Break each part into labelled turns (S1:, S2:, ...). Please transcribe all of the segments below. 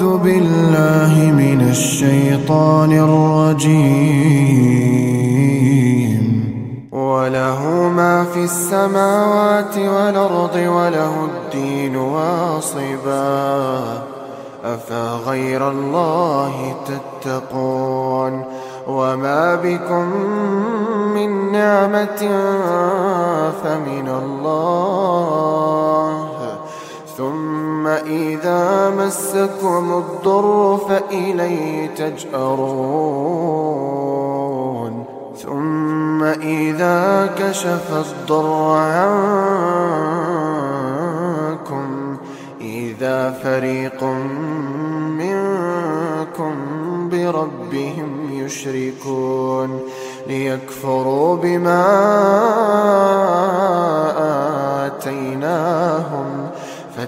S1: أعوذ بالله من الشيطان الرجيم. وله ما في السماوات والأرض وله الدين واصبا. أفغير الله تتقون؟ وما بكم من نعمة فمن الله. إذا مسكم الضر فإليه تجأرون. ثم إذا كشف الضر عنكم إذا فريق منكم بربهم يشركون. ليكفروا بما آتيناهم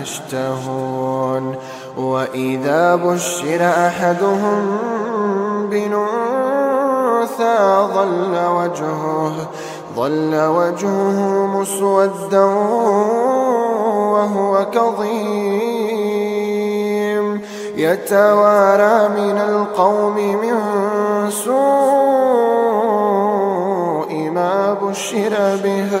S1: يشتهون وإذا بشر أحدهم بنوثى ظل وجهه ظل وجهه مسودا وهو كظيم. يتوارى من القوم من سوء ما بشر به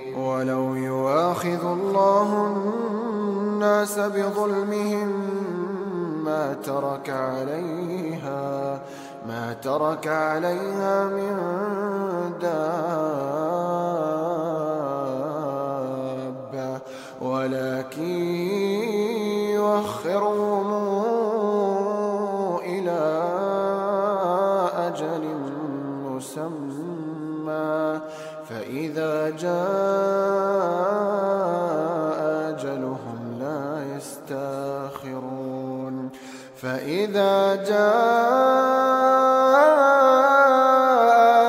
S1: ولو يواخذ الله الناس بظلمهم ما ترك عليها ما ترك عليها من دابة. ولكن يوخرهم إلى أجل مسمى. فإذا جاء أجلهم لا يستأخرون. فإذا جاء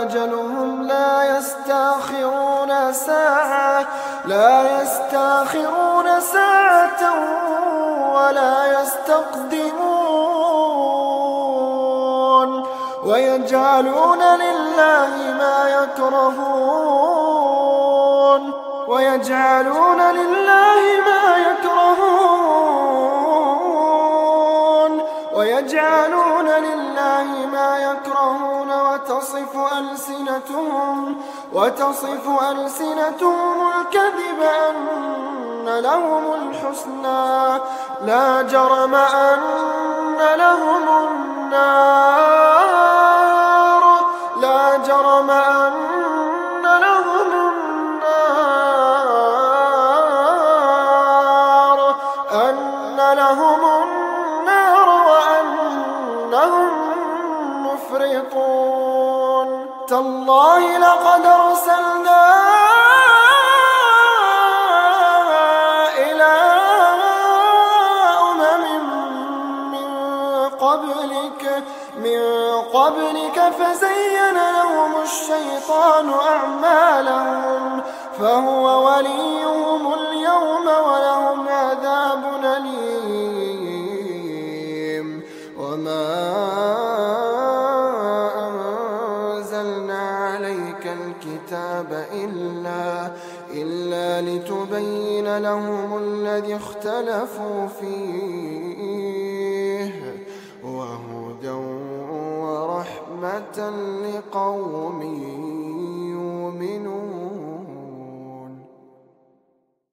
S1: أجلهم لا يستأخرون ساعة لا يستأخرون ساعة ولا يستقدمون. ويجعلون لله يكرهون ويجعلون لله ما يكرهون ويجعلون لله ما يكرهون وتصف ألسنتهم وتصف ألسنتهم الكذب أن لهم الحسنى لا جرم أن لهم النار جرم أن لهم النار أن لهم النار وأنهم مفرطون. تالله لقد أرسلنا قبلك فزين لهم الشيطان أعمالهم فهو وليهم اليوم ولهم عذاب أليم. وما أنزلنا عليك الكتاب إلا إلا لتبين لهم الذي اختلفوا فيه. لقوم